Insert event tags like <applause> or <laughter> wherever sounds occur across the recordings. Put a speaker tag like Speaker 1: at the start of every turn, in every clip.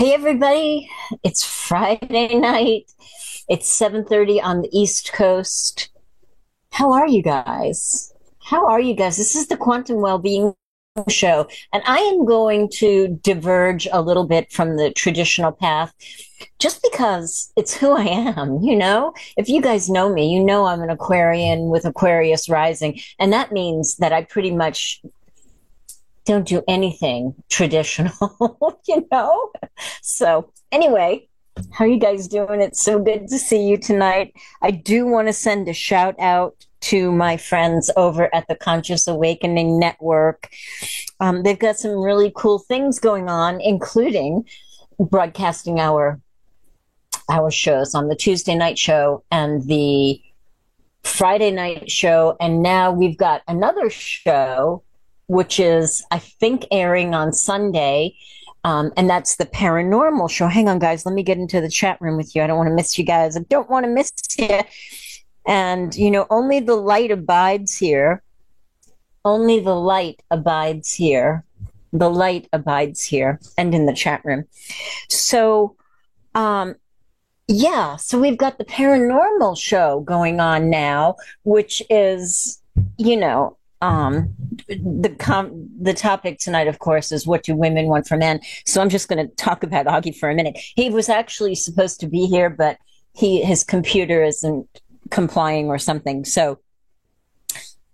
Speaker 1: Hey everybody, it's Friday night. It's 7:30 on the East Coast. How are you guys? How are you guys? This is the Quantum Wellbeing show and I am going to diverge a little bit from the traditional path just because it's who I am, you know? If you guys know me, you know I'm an Aquarian with Aquarius rising and that means that I pretty much don't do anything traditional, <laughs> you know? So, anyway, how are you guys doing? It's so good to see you tonight. I do want to send a shout out to my friends over at the Conscious Awakening Network. Um, they've got some really cool things going on, including broadcasting our our shows on the Tuesday night show and the Friday night show, and now we've got another show which is, I think, airing on Sunday. Um, and that's the paranormal show. Hang on, guys. Let me get into the chat room with you. I don't want to miss you guys. I don't want to miss you. And, you know, only the light abides here. Only the light abides here. The light abides here and in the chat room. So, um, yeah, so we've got the paranormal show going on now, which is, you know, um, the com- the topic tonight, of course, is what do women want from men. So I'm just going to talk about Augie for a minute. He was actually supposed to be here, but he his computer isn't complying or something. So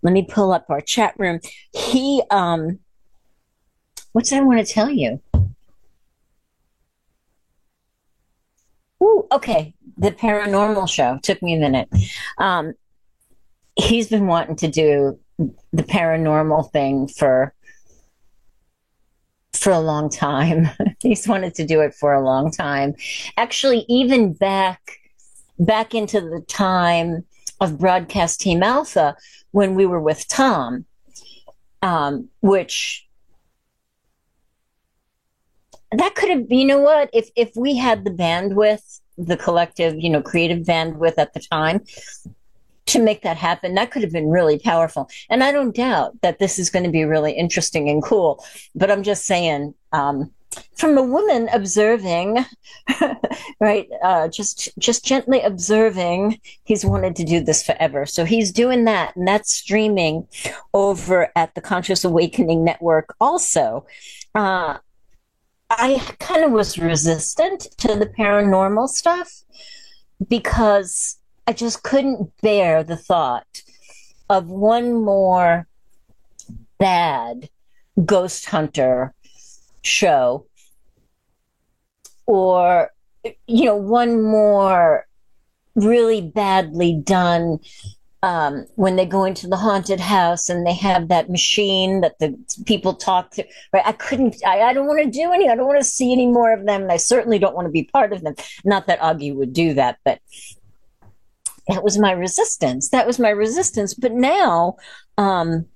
Speaker 1: let me pull up our chat room. He um, what's I want to tell you? Ooh, okay. The paranormal show took me a minute. Um, he's been wanting to do the paranormal thing for for a long time. <laughs> He's wanted to do it for a long time. Actually, even back back into the time of broadcast team alpha when we were with Tom, um, which that could have you know what if if we had the bandwidth the collective you know creative bandwidth at the time to make that happen. That could have been really powerful. And I don't doubt that this is going to be really interesting and cool. But I'm just saying, um, from a woman observing, <laughs> right? Uh, just just gently observing. He's wanted to do this forever, so he's doing that, and that's streaming over at the Conscious Awakening Network. Also, uh, I kind of was resistant to the paranormal stuff because I just couldn't bear the thought of one more bad ghost hunter show or you know one more really badly done um, when they go into the haunted house and they have that machine that the people talk to right? I couldn't i, I don't want to do any i don't want to see any more of them and i certainly don't want to be part of them. Not that augie would do that but that was my resistance. That was my resistance. But now, um,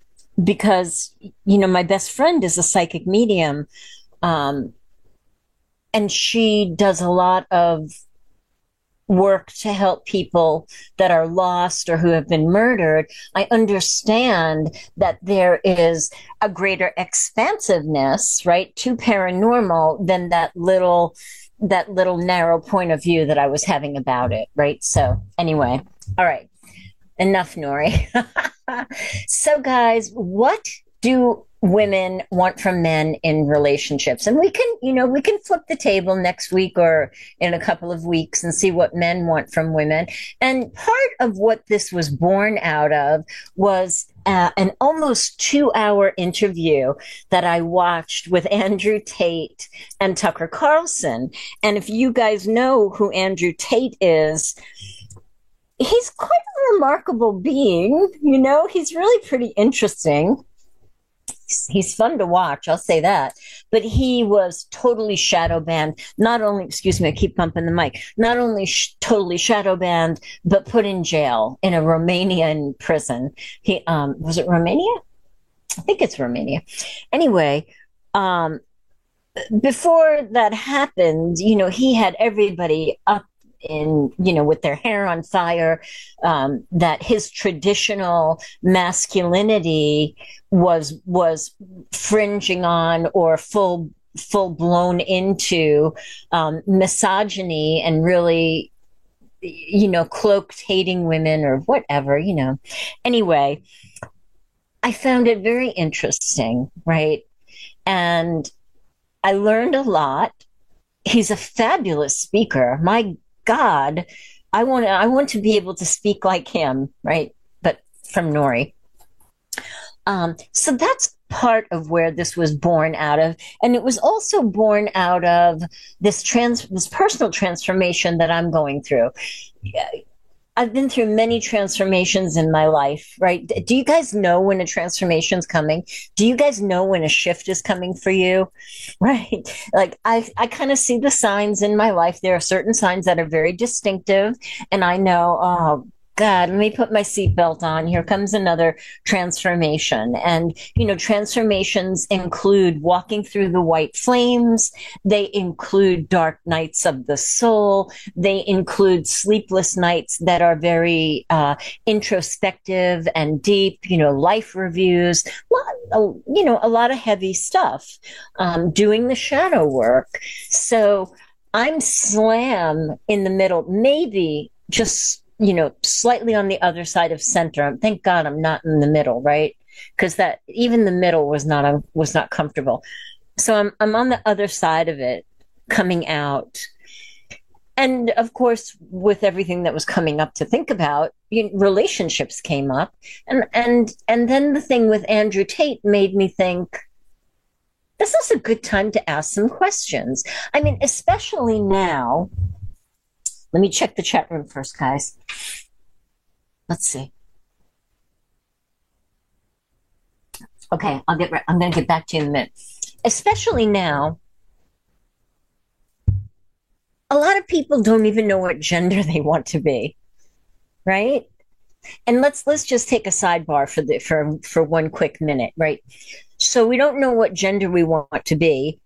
Speaker 1: because you know, my best friend is a psychic medium, um, and she does a lot of work to help people that are lost or who have been murdered, I understand that there is a greater expansiveness, right, to paranormal than that little that little narrow point of view that I was having about it, right? So, anyway, all right, enough, Nori. <laughs> so, guys, what do women want from men in relationships? And we can, you know, we can flip the table next week or in a couple of weeks and see what men want from women. And part of what this was born out of was uh, an almost two hour interview that I watched with Andrew Tate and Tucker Carlson. And if you guys know who Andrew Tate is, he's quite a remarkable being. You know, he's really pretty interesting he's fun to watch. I'll say that. But he was totally shadow banned. Not only, excuse me, I keep bumping the mic. Not only sh- totally shadow banned, but put in jail in a Romanian prison. He um was it Romania? I think it's Romania. Anyway, um, before that happened, you know, he had everybody up in you know with their hair on fire um, that his traditional masculinity was was fringing on or full full blown into um, misogyny and really, you know, cloaked hating women or whatever, you know. Anyway, I found it very interesting, right? And I learned a lot. He's a fabulous speaker. My God, I want I want to be able to speak like him, right? But from Nori. Um, so that's part of where this was born out of, and it was also born out of this trans this personal transformation that I'm going through. I've been through many transformations in my life, right? Do you guys know when a transformation's coming? Do you guys know when a shift is coming for you? <laughs> Right? Like I I kind of see the signs in my life. There are certain signs that are very distinctive and I know, oh God, let me put my seatbelt on. Here comes another transformation. And, you know, transformations include walking through the white flames. They include dark nights of the soul. They include sleepless nights that are very uh, introspective and deep, you know, life reviews, you know, a lot of heavy stuff, um, doing the shadow work. So I'm slam in the middle, maybe just you know, slightly on the other side of center. Thank God I'm not in the middle, right? Because that even the middle was not a, was not comfortable. So I'm I'm on the other side of it, coming out, and of course, with everything that was coming up to think about, you know, relationships came up, and and and then the thing with Andrew Tate made me think. This is a good time to ask some questions. I mean, especially now let me check the chat room first, guys. Let's see. Okay, I'll get. I'm going to get back to you in a minute. Especially now, a lot of people don't even know what gender they want to be, right? And let's let's just take a sidebar for the for for one quick minute, right? So we don't know what gender we want to be,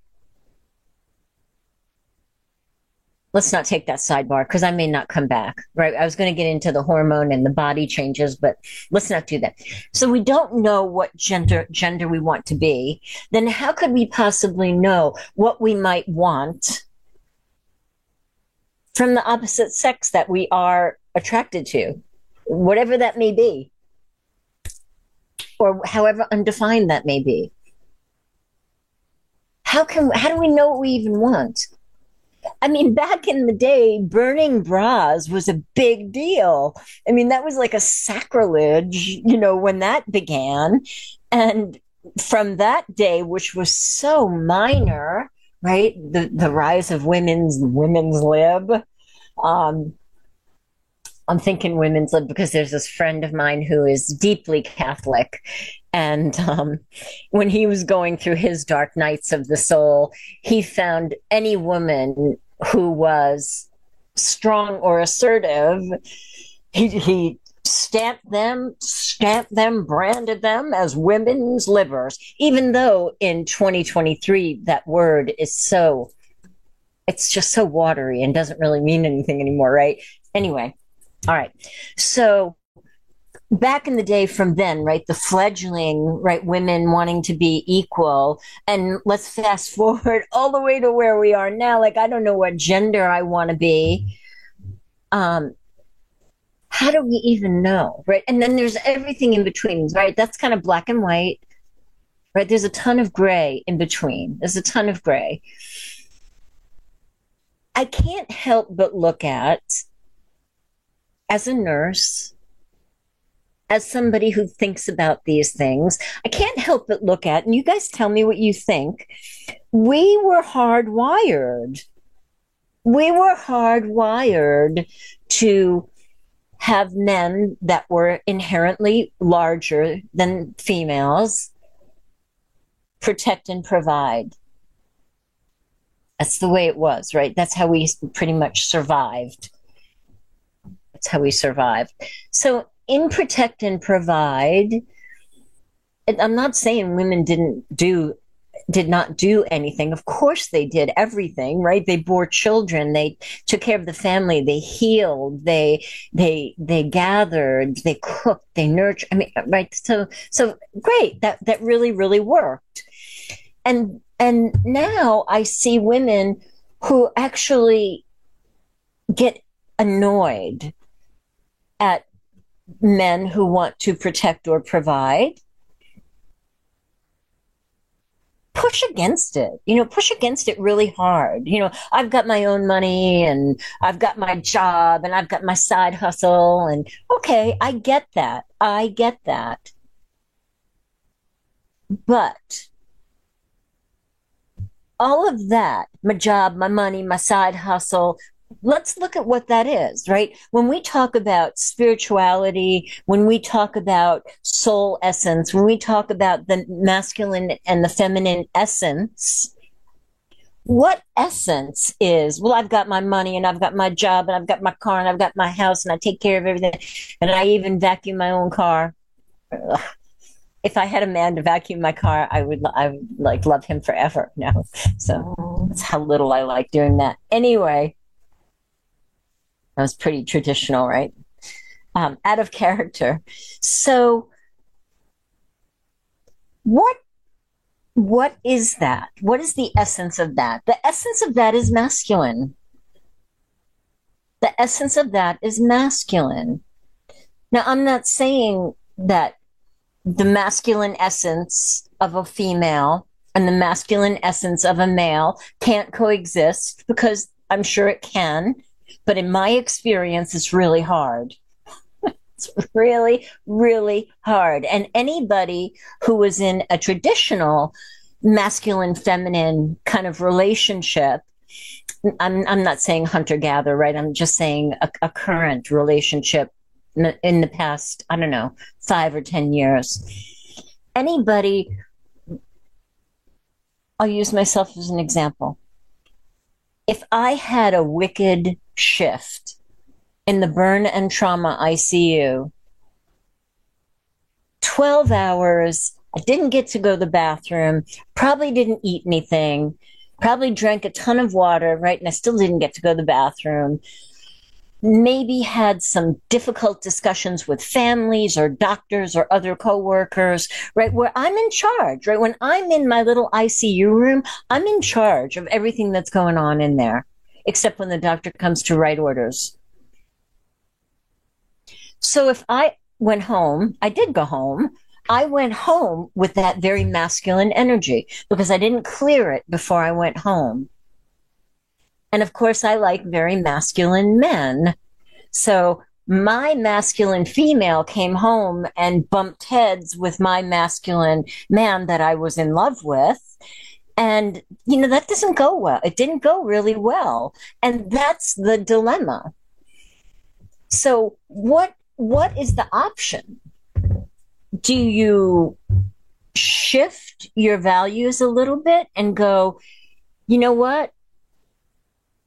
Speaker 1: let's not take that sidebar because I may not come back, right? I was going to get into the hormone and the body changes, but let's not do that. So we don't know what gender, gender we want to be. Then how could we possibly know what we might want from the opposite sex that we are attracted to, whatever that may be, or however undefined that may be? How can, how do we know what we even want? I mean, back in the day, burning bras was a big deal. I mean, that was like a sacrilege, you know, when that began. And from that day, which was so minor, right? The the rise of women's women's lib. Um, I'm thinking women's lib because there's this friend of mine who is deeply Catholic. And um, when he was going through his dark nights of the soul, he found any woman who was strong or assertive, he, he stamped them, stamped them, branded them as women's libbers, even though in 2023 that word is so, it's just so watery and doesn't really mean anything anymore, right? Anyway, all right. So back in the day from then, right, the fledgling, right, women wanting to be equal. And let's fast <laughs> forward all the way to where we are now. Like, I don't know what gender I want to be. Um, how do we even know, right? And then there's everything in between, right? That's kind of black and white, right? There's a ton of gray in between. There's a ton of gray. I can't help but look at, as a nurse, as somebody who thinks about these things, I can't help but look at, and you guys tell me what you think. We were hardwired. We were hardwired to have men that were inherently larger than females protect and provide. That's the way it was, right? That's how we pretty much survived. That's how we survived. So in protect and provide, I'm not saying women didn't do did not do anything. Of course they did everything, right? They bore children, they took care of the family, they healed, they they they gathered, they cooked, they nurtured. I mean, right? So so great. That that really really worked. and and now I see women who actually get annoyed at men who want to protect or provide push against it. You know push against it really hard. You know i've got my own money and i've got my job and i've got my side hustle and okay i get that. I get that. But all of that my job my money my side hustle let's look at what that is, right? When we talk about spirituality, when we talk about soul essence, when we talk about the masculine and the feminine essence, what essence is, well, I've got my money and I've got my job and I've got my car and I've got my house and I take care of everything and I even vacuum my own car. Ugh. If I had a man to vacuum my car, I would, I would like love him forever. No, so that's how little I like doing that. Anyway, that was pretty traditional, right? Um, out of character. So, what what is that? What is the essence of that? The essence of that is masculine. The essence of that is masculine. Now, I'm not saying that the masculine essence of a female and the masculine essence of a male can't coexist because I'm sure it can. But in my experience, it's really hard. it's really, really hard. And anybody who was in a traditional masculine feminine kind of relationship I'm, I'm not saying hunter gatherer, right? I'm just saying a, a current relationship in the past, I don't know, five or 10 years. Anybody, I'll use myself as an example. If I had a wicked shift in the burn and trauma ICU. 12 hours. I didn't get to go to the bathroom, probably didn't eat anything, probably drank a ton of water, right? And I still didn't get to go to the bathroom. Maybe had some difficult discussions with families or doctors or other coworkers, right? Where I'm in charge, right? When I'm in my little ICU room, I'm in charge of everything that's going on in there except when the doctor comes to write orders. So if I went home, I did go home. I went home with that very masculine energy because I didn't clear it before I went home. And of course, I like very masculine men. So my masculine female came home and bumped heads with my masculine man that I was in love with. And, you know, that doesn't go well. It didn't go really well. And that's the dilemma. So what, what is the option? Do you shift your values a little bit and go, you know what?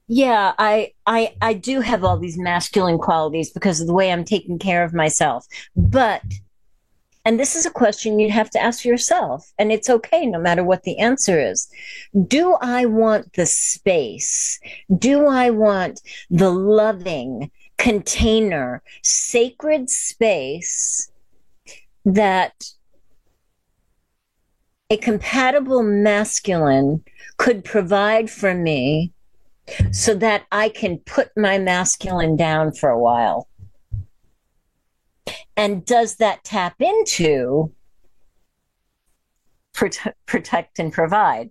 Speaker 1: Yeah, I, I, I do have all these masculine qualities because of the way I'm taking care of myself, but and this is a question you have to ask yourself, and it's okay no matter what the answer is. Do I want the space? Do I want the loving container, sacred space that a compatible masculine could provide for me so that I can put my masculine down for a while? And does that tap into prote- protect and provide?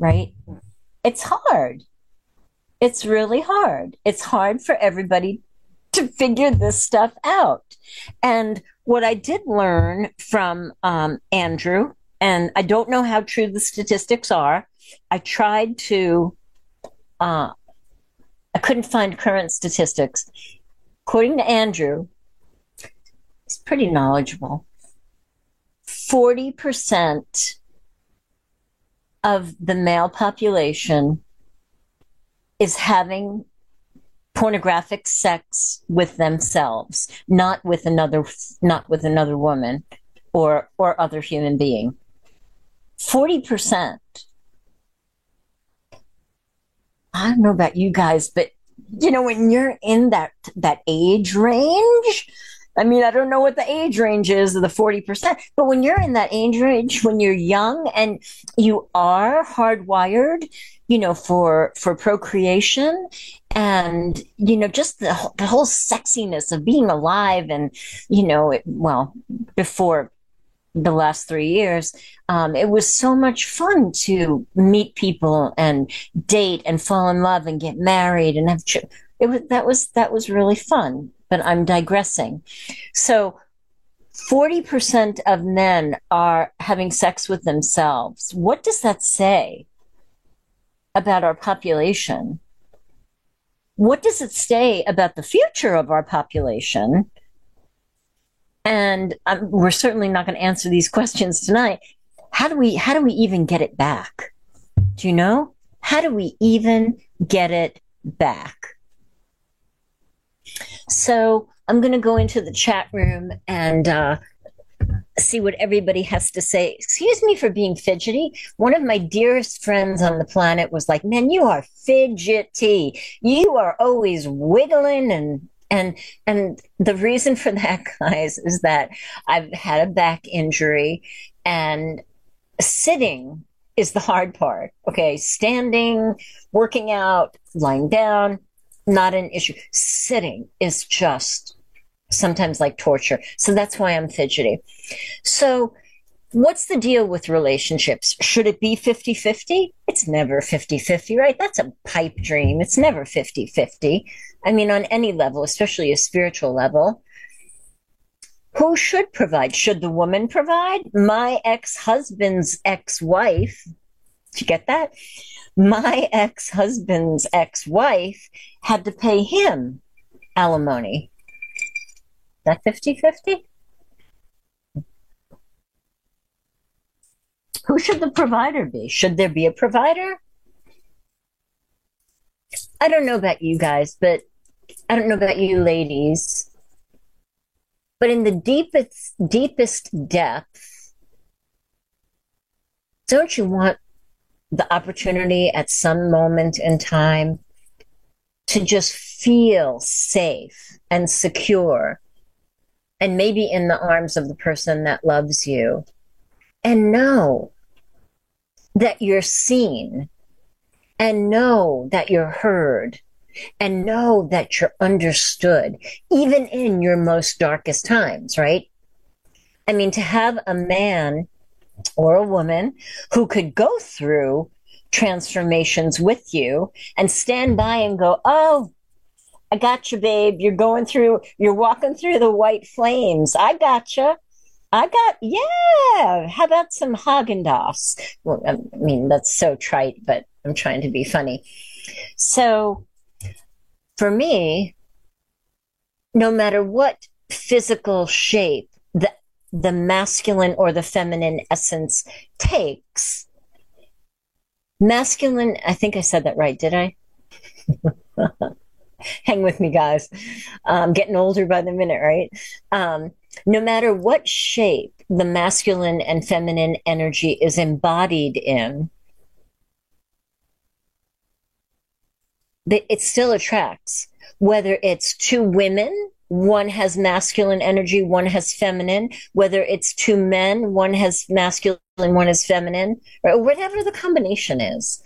Speaker 1: Right? It's hard. It's really hard. It's hard for everybody to figure this stuff out. And what I did learn from um, Andrew, and I don't know how true the statistics are, I tried to, uh, I couldn't find current statistics. According to Andrew, he's pretty knowledgeable. 40% of the male population is having pornographic sex with themselves, not with another not with another woman or or other human being. 40%. I don't know about you guys, but you know when you're in that that age range, I mean, I don't know what the age range is of the 40%, but when you're in that age range, when you're young and you are hardwired, you know, for, for procreation and, you know, just the, the whole sexiness of being alive and, you know, it, well, before the last three years, um, it was so much fun to meet people and date and fall in love and get married and have. Ch- it was that was that was really fun. But I'm digressing. So. 40% of men are having sex with themselves. What does that say about our population? What does it say about the future of our population? and um, we're certainly not going to answer these <laughs> questions tonight. How do we how do we even get it back? Do you know? How do we even get it back? So I'm going to go into the chat room and uh, see what everybody has to say. Excuse me for being fidgety. One of my dearest friends on the planet was like, "Man, you are fidgety. You are always wiggling and and and the reason for <laughs> that guys is that i've had a back injury and sitting is the hard part okay standing working out lying down not an issue sitting is just sometimes like torture so that's why i'm fidgety so what's the deal with relationships? Should it be 50 50? It's never 50 50, right? That's a pipe dream. It's never 50 50. I mean, on any level, especially a spiritual level. Who should provide? Should the woman provide? My ex husband's ex wife, you get that? My ex husband's ex wife had to pay him alimony. That 50 50? Who should the provider be? Should there be a provider? I don't know about you guys, but I don't know about you ladies, but in the deepest deepest depth, don't you want the opportunity at some moment in time to just feel safe and secure and maybe in the arms of the person that loves you and know that you're seen and know that you're heard and know that you're understood, even in your most darkest times, right? I mean, to have a man or a woman who could go through transformations with you and stand by and go, Oh, I got you, babe. You're going through, you're walking through the white flames. I got you. I got, yeah. How about some Haagen? Well, I mean, that's so trite, but I'm trying to be funny. So for me, no matter what physical shape the, masculine or the feminine essence takes, masculine, I think I said that right, did I? <laughs> Hang with me, guys. I'm getting older by the minute, right? Um, no matter what shape the masculine and feminine energy is embodied in, it still attracts. Whether it's two women, one has masculine energy, one has feminine. Whether it's two men, one has masculine, one is feminine, or whatever the combination is,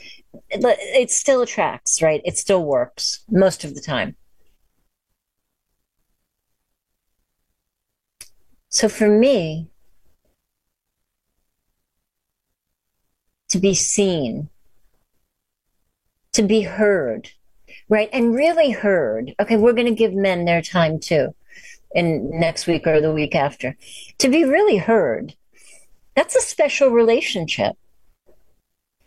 Speaker 1: it, it still attracts, right? It still works most of the time. So for me, to be seen, to be heard, right? And really heard. Okay, we're going to give men their time too in next week or the week after. To be really heard, that's a special relationship.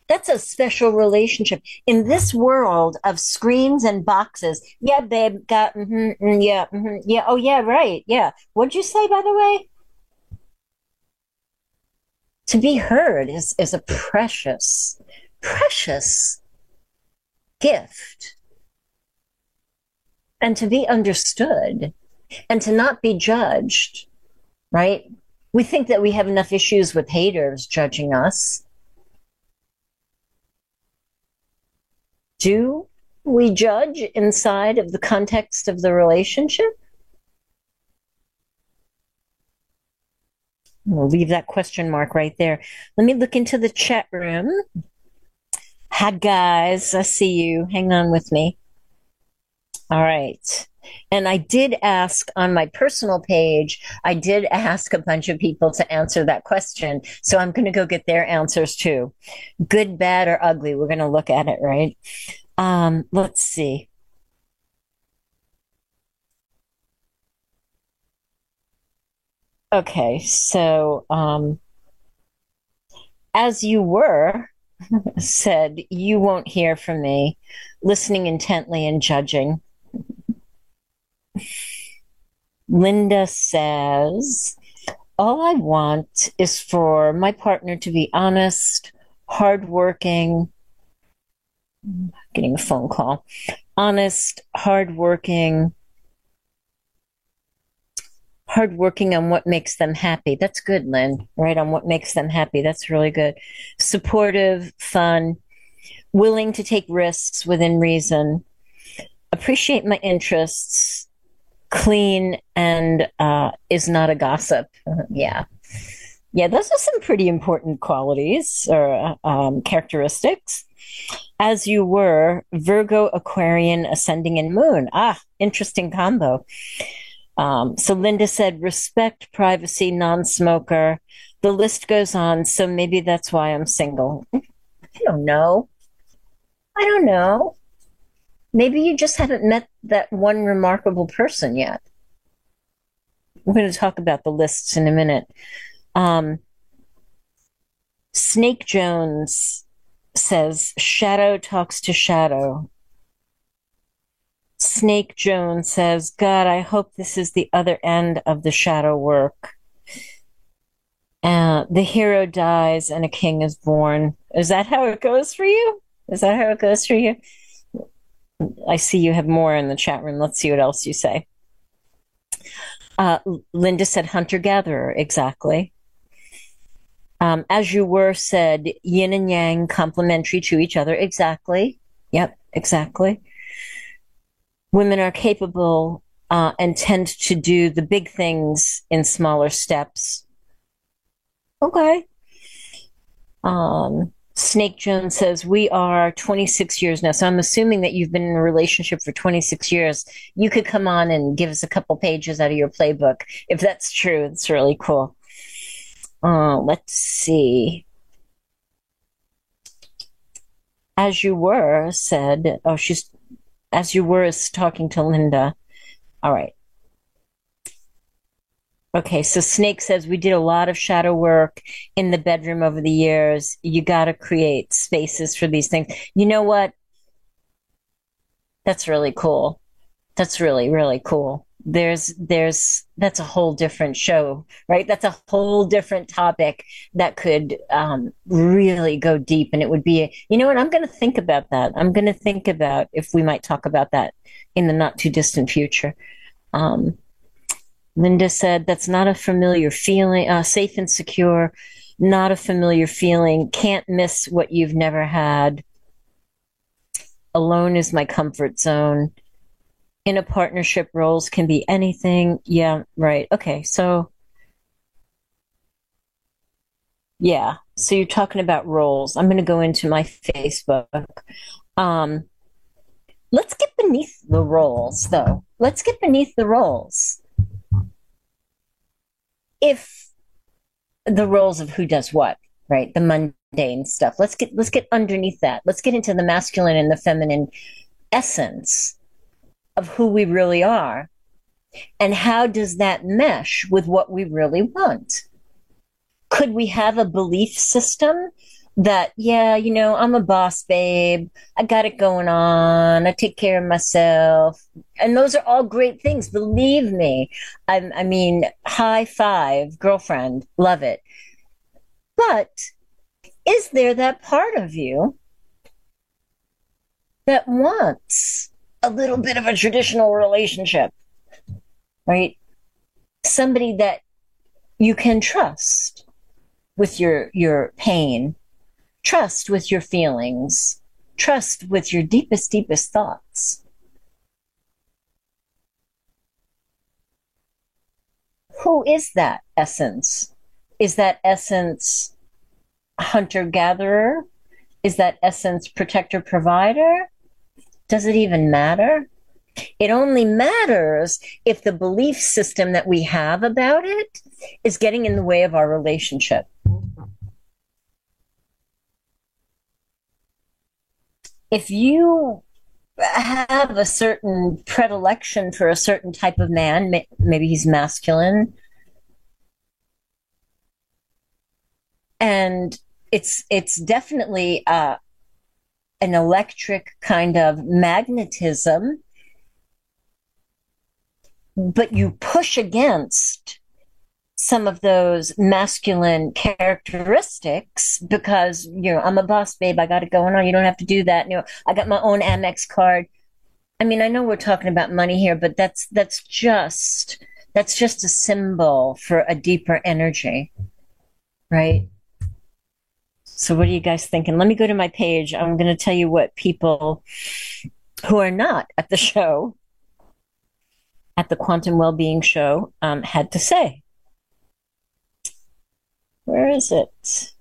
Speaker 1: That's a special relationship in this world of screens and boxes. Yeah, babe, got, mm-hmm, mm, yeah, mm-hmm, yeah, oh, yeah, right, yeah. What'd you say, by the way? To be heard is, is a precious, precious gift. And to be understood and to not be judged, right? We think that we have enough issues with haters judging us. do we judge inside of the context of the relationship? We'll leave that question mark right there. Let me look into the chat room. Hi, guys. I see you. Hang on with me. All right. And I did ask on my personal page, I did ask a bunch of people to answer that question. So I'm going to go get their answers too. Good, bad, or ugly. We're going to look at it, right? Um, let's see. Okay, so um, as you were <laughs> said, you won't hear from me, listening intently and judging. Linda says, All I want is for my partner to be honest, hardworking. Getting a phone call. Honest, hardworking, hardworking on what makes them happy. That's good, Lynn, right? On what makes them happy. That's really good. Supportive, fun, willing to take risks within reason, appreciate my interests, clean, and uh, is not a gossip. <laughs> yeah. Yeah, those are some pretty important qualities or um, characteristics. As you were, Virgo, Aquarian, Ascending, and Moon. Ah, interesting combo. Um, so Linda said, respect, privacy, non smoker. The list goes on. So maybe that's why I'm single. I don't know. I don't know. Maybe you just haven't met that one remarkable person yet. We're going to talk about the lists in a minute. Um, Snake Jones says, Shadow talks to shadow. Snake Jones says, God, I hope this is the other end of the shadow work. Uh, the hero dies and a king is born. Is that how it goes for you? Is that how it goes for you? I see you have more in the chat room. Let's see what else you say. Uh, Linda said hunter gatherer. Exactly. Um, as you were said, yin and yang complementary to each other. Exactly. Yep, exactly women are capable uh, and tend to do the big things in smaller steps. Okay. Um, Snake Jones says, We are 26 years now. So I'm assuming that you've been in a relationship for 26 years. You could come on and give us a couple pages out of your playbook. If that's true, it's really cool. Uh, let's see. As you were said, oh, she's as you were is talking to Linda. All right. Okay, so Snake says we did a lot of shadow work in the bedroom over the years. You got to create spaces for these things. You know what? That's really cool. That's really, really cool there's there's that's a whole different show right that's a whole different topic that could um, really go deep and it would be you know what i'm going to think about that i'm going to think about if we might talk about that in the not too distant future um, linda said that's not a familiar feeling uh, safe and secure not a familiar feeling can't miss what you've never had alone is my comfort zone in a partnership roles can be anything. Yeah, right. Okay, so yeah, so you're talking about roles. I'm going to go into my Facebook. Um, let's get beneath the roles, though. Let's get beneath the roles. If the roles of who does what, right? The mundane stuff. Let's get let's get underneath that. Let's get into the masculine and the feminine essence of who we really are. And how does that mesh with what we really want? Could we have a belief system that, yeah, you know, I'm a boss babe. I got it going on. I take care of myself. And those are all great things. Believe me. I, I mean, high five, girlfriend, love it. But is there that part of you that wants a little bit of a traditional relationship, right? Somebody that you can trust with your your pain, trust with your feelings, trust with your deepest deepest thoughts. Who is that essence? is that essence hunter gatherer? Is that essence protector provider? Does it even matter? It only matters if the belief system that we have about it is getting in the way of our relationship. If you have a certain predilection for a certain type of man, maybe he's masculine, and it's it's definitely uh, an electric kind of magnetism but you push against some of those masculine characteristics because you know I'm a boss babe I got it going on you don't have to do that you know I got my own Amex card I mean I know we're talking about money here but that's that's just that's just a symbol for a deeper energy right so what are you guys thinking? Let me go to my page. I'm going to tell you what people who are not at the show, at the Quantum Wellbeing Show, um, had to say. Where is it?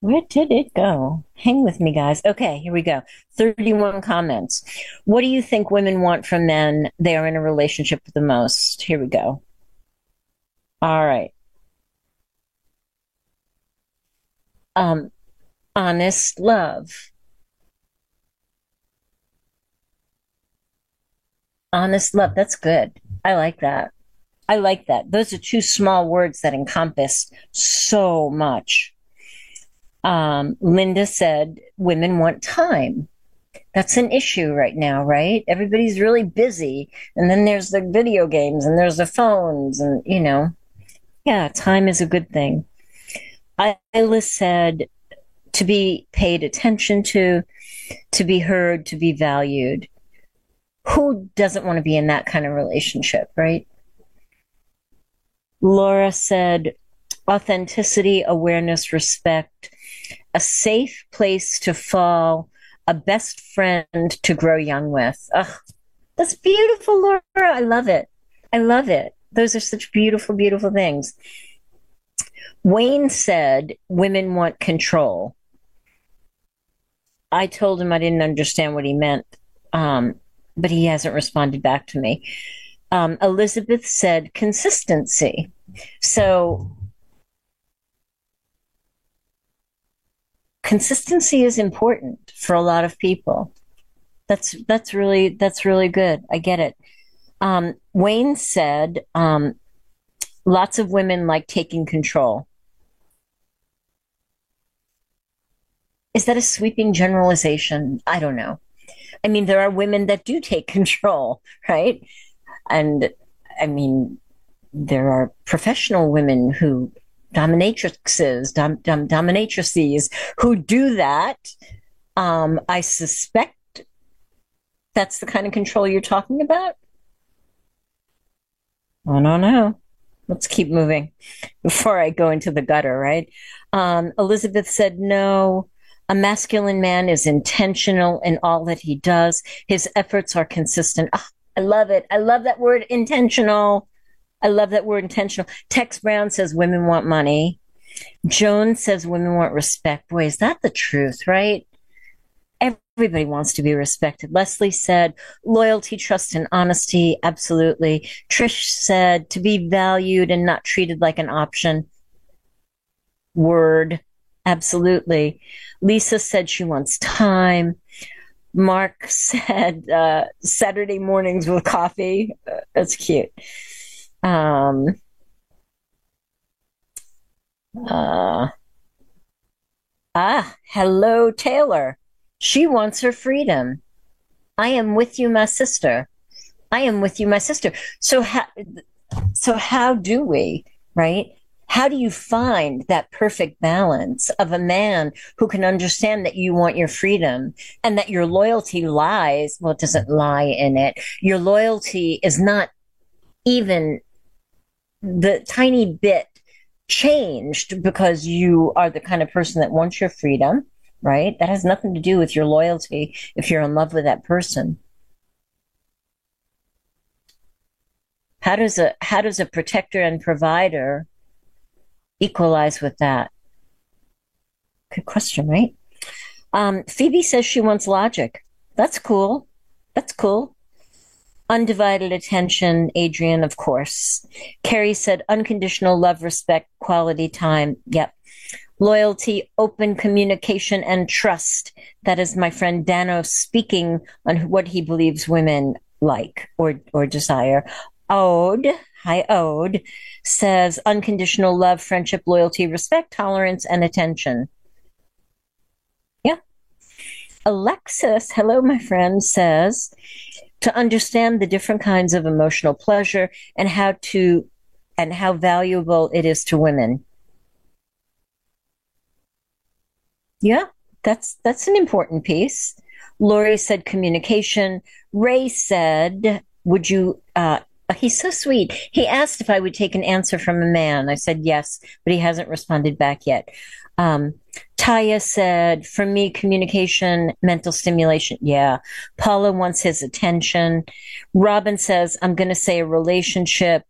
Speaker 1: Where did it go? Hang with me, guys. Okay, here we go. 31 comments. What do you think women want from men they are in a relationship with the most? Here we go. All right. um, honest love. Honest love. That's good. I like that. I like that. Those are two small words that encompass so much. Um, Linda said women want time. That's an issue right now, right? Everybody's really busy. And then there's the video games and there's the phones and, you know, yeah, time is a good thing. Isla said to be paid attention to, to be heard, to be valued. Who doesn't want to be in that kind of relationship, right? Laura said authenticity, awareness, respect, a safe place to fall, a best friend to grow young with. Ugh, that's beautiful, Laura. I love it. I love it. Those are such beautiful, beautiful things. Wayne said women want control. I told him I didn't understand what he meant, um, but he hasn't responded back to me. Um, Elizabeth said consistency. So consistency is important for a lot of people. That's that's really that's really good. I get it. Um, Wayne said um, lots of women like taking control. Is that a sweeping generalization? I don't know. I mean, there are women that do take <laughs> control, right? And I mean, there are professional women who dominatrixes, dom, dom, dominatrices who do that. Um, I suspect that's the kind of control you're talking about. I don't know. Let's keep moving before I go into the gutter, right? Um, Elizabeth said no. A masculine man is intentional in all that he does. His efforts are consistent. Oh, I love it. I love that word intentional. I love that word intentional. Tex Brown says women want money. Joan says women want respect. Boy, is that the truth, right? Everybody wants to be respected. Leslie said loyalty, trust, and honesty. Absolutely. Trish said to be valued and not treated like an option. Word. Absolutely. Lisa said she wants time. Mark <laughs> said uh, Saturday mornings with coffee. Uh, that's cute. Um, uh, ah, hello, Taylor. She wants her freedom. I am with you, my sister. I am with you, my sister. So how, so how do we, right? How do you find that perfect balance of a man who can understand that you want your freedom and that your loyalty lies? Well, it doesn't lie in it. Your loyalty is not even the tiny bit changed because you are the kind of person that wants your freedom, right? That has nothing to do with your loyalty if you're in love with that person. How does a how does a protector and provider equalize with that? Good question, right? Um, Phoebe says she wants logic. That's cool. That's cool. Undivided attention, Adrian, of course. Carrie said unconditional love, respect, quality time. Yep. Loyalty, open communication, and trust. That is my friend Dano speaking on what he believes women like or, or desire. Ode, hi Ode, says unconditional love, friendship, loyalty, respect, tolerance, and attention. Yeah. Alexis, hello, my friend, says to understand the different kinds of emotional pleasure and how to and how valuable it is to women. Yeah, that's that's an important piece. Lori said communication. Ray said, "Would you?" Uh, he's so sweet. He asked if I would take an answer from a man. I said yes, but he hasn't responded back yet. Um, Taya said, for me, communication, mental stimulation. Yeah. Paula wants his attention. Robin says, I'm going to say a relationship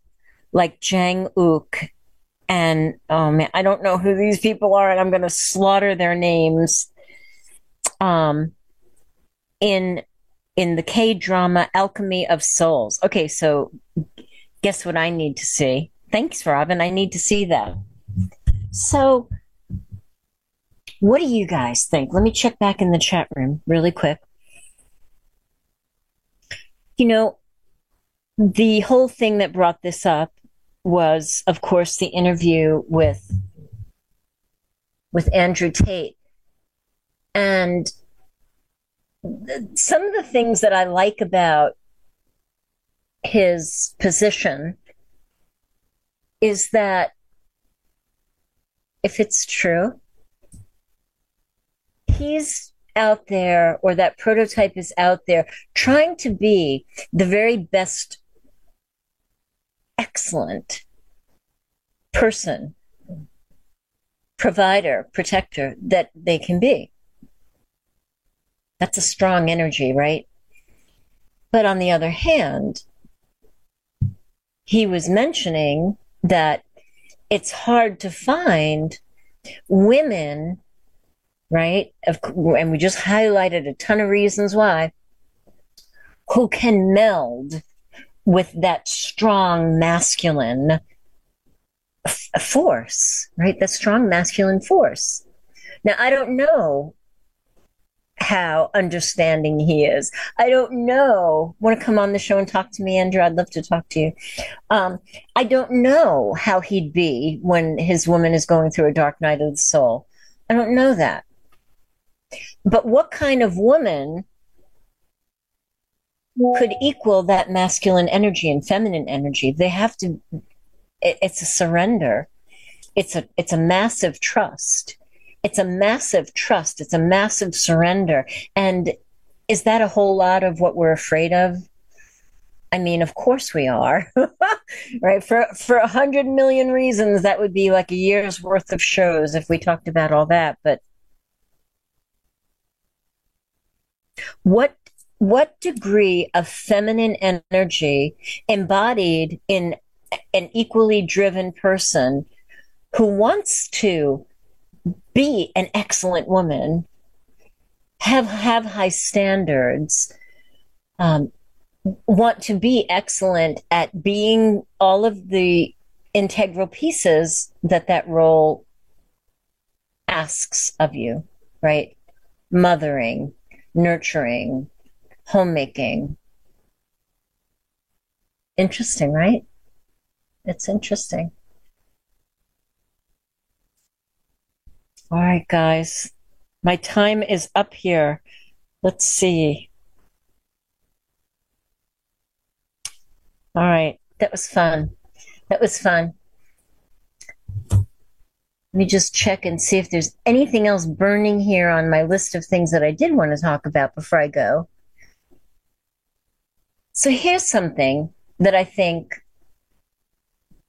Speaker 1: like Jang Uk. And oh man, I don't know who these people are, and I'm going to slaughter their names. Um, in in the K drama Alchemy of Souls. Okay, so guess what I need to see? Thanks, Robin. I need to see that. So what do you guys think? Let me check back in the chat room really quick. You know, the whole thing that brought this up was, of course, the interview with with Andrew Tate. And some of the things that I like about his position is that if it's true, he's out there or that prototype is out there trying to be the very best excellent person provider protector that they can be. That's a strong energy right? But on the other hand he was mentioning that it's hard to find women right? Of, And we just highlighted a ton of reasons why, who can meld with that strong masculine f- force, right? That strong masculine force. Now, I don't know how understanding he is. I don't know. Want to come on the show and talk to me, Andrew? I'd love to talk to you. Um, I don't know how he'd be when his woman is going through a dark night of the soul. I don't know that. But what kind of woman could equal that masculine energy and feminine energy? They have to, it, it's a surrender. It's a, it's a massive trust. It's a massive trust. It's a massive surrender. And is that a whole lot of what we're afraid of? I mean, of course we are, <laughs> right? For for a hundred million reasons, that would be like a year's worth of shows if we talked about all that. But What what degree of feminine energy embodied in an equally driven person who wants to be an excellent woman, have have high standards, um, want to be excellent at being all of the integral pieces that that role asks of you, right? Mothering, nurturing, homemaking. Interesting, right? It's interesting. All right, guys. My time is up here. Let's see. All right. That was fun. That was fun. Let me just check and see if there's anything else burning here on my list of things that I did want to talk about before I go. So here's something that I think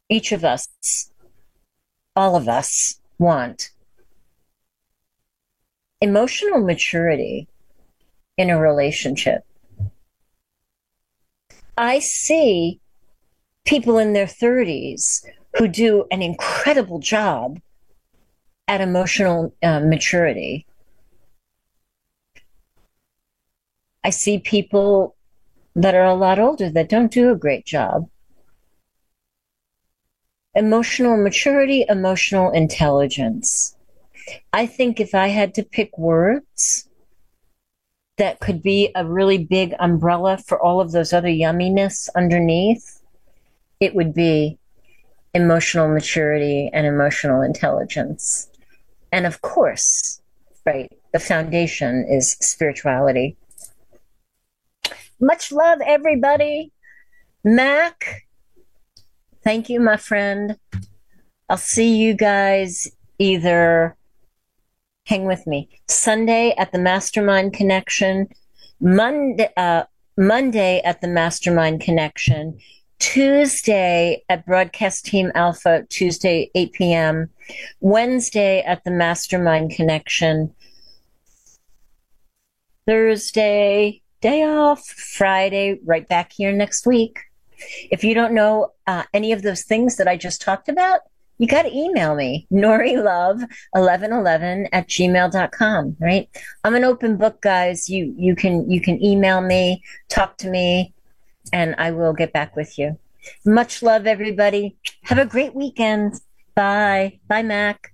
Speaker 1: each of us, all of us, want emotional maturity in a relationship. I see people in their 30s who do an incredible job at emotional uh, maturity. I see people that are a lot older that don't do a great job. Emotional maturity, emotional intelligence. I think if I had to pick words that could be a really big umbrella for all of those other yumminess underneath, it would be emotional maturity and emotional intelligence. And of course, right, the foundation is spirituality. Much love, everybody. Mac, thank you, my friend. I'll see you guys either hang with me Sunday at the Mastermind Connection, Monday, uh, Monday at the Mastermind Connection, Tuesday at Broadcast Team Alpha, Tuesday, 8 p.m., Wednesday at the Mastermind Connection, Thursday, day off, Friday, right back here next week. If you don't know uh, any of those things that I just talked about, you got to email me, norilove1111 at gmail.com, right? I'm an open book, guys. You, you can, you can email me, talk to me, and I will get back with you. Much love, everybody. Have a great weekend. Bye. Bye, Mac.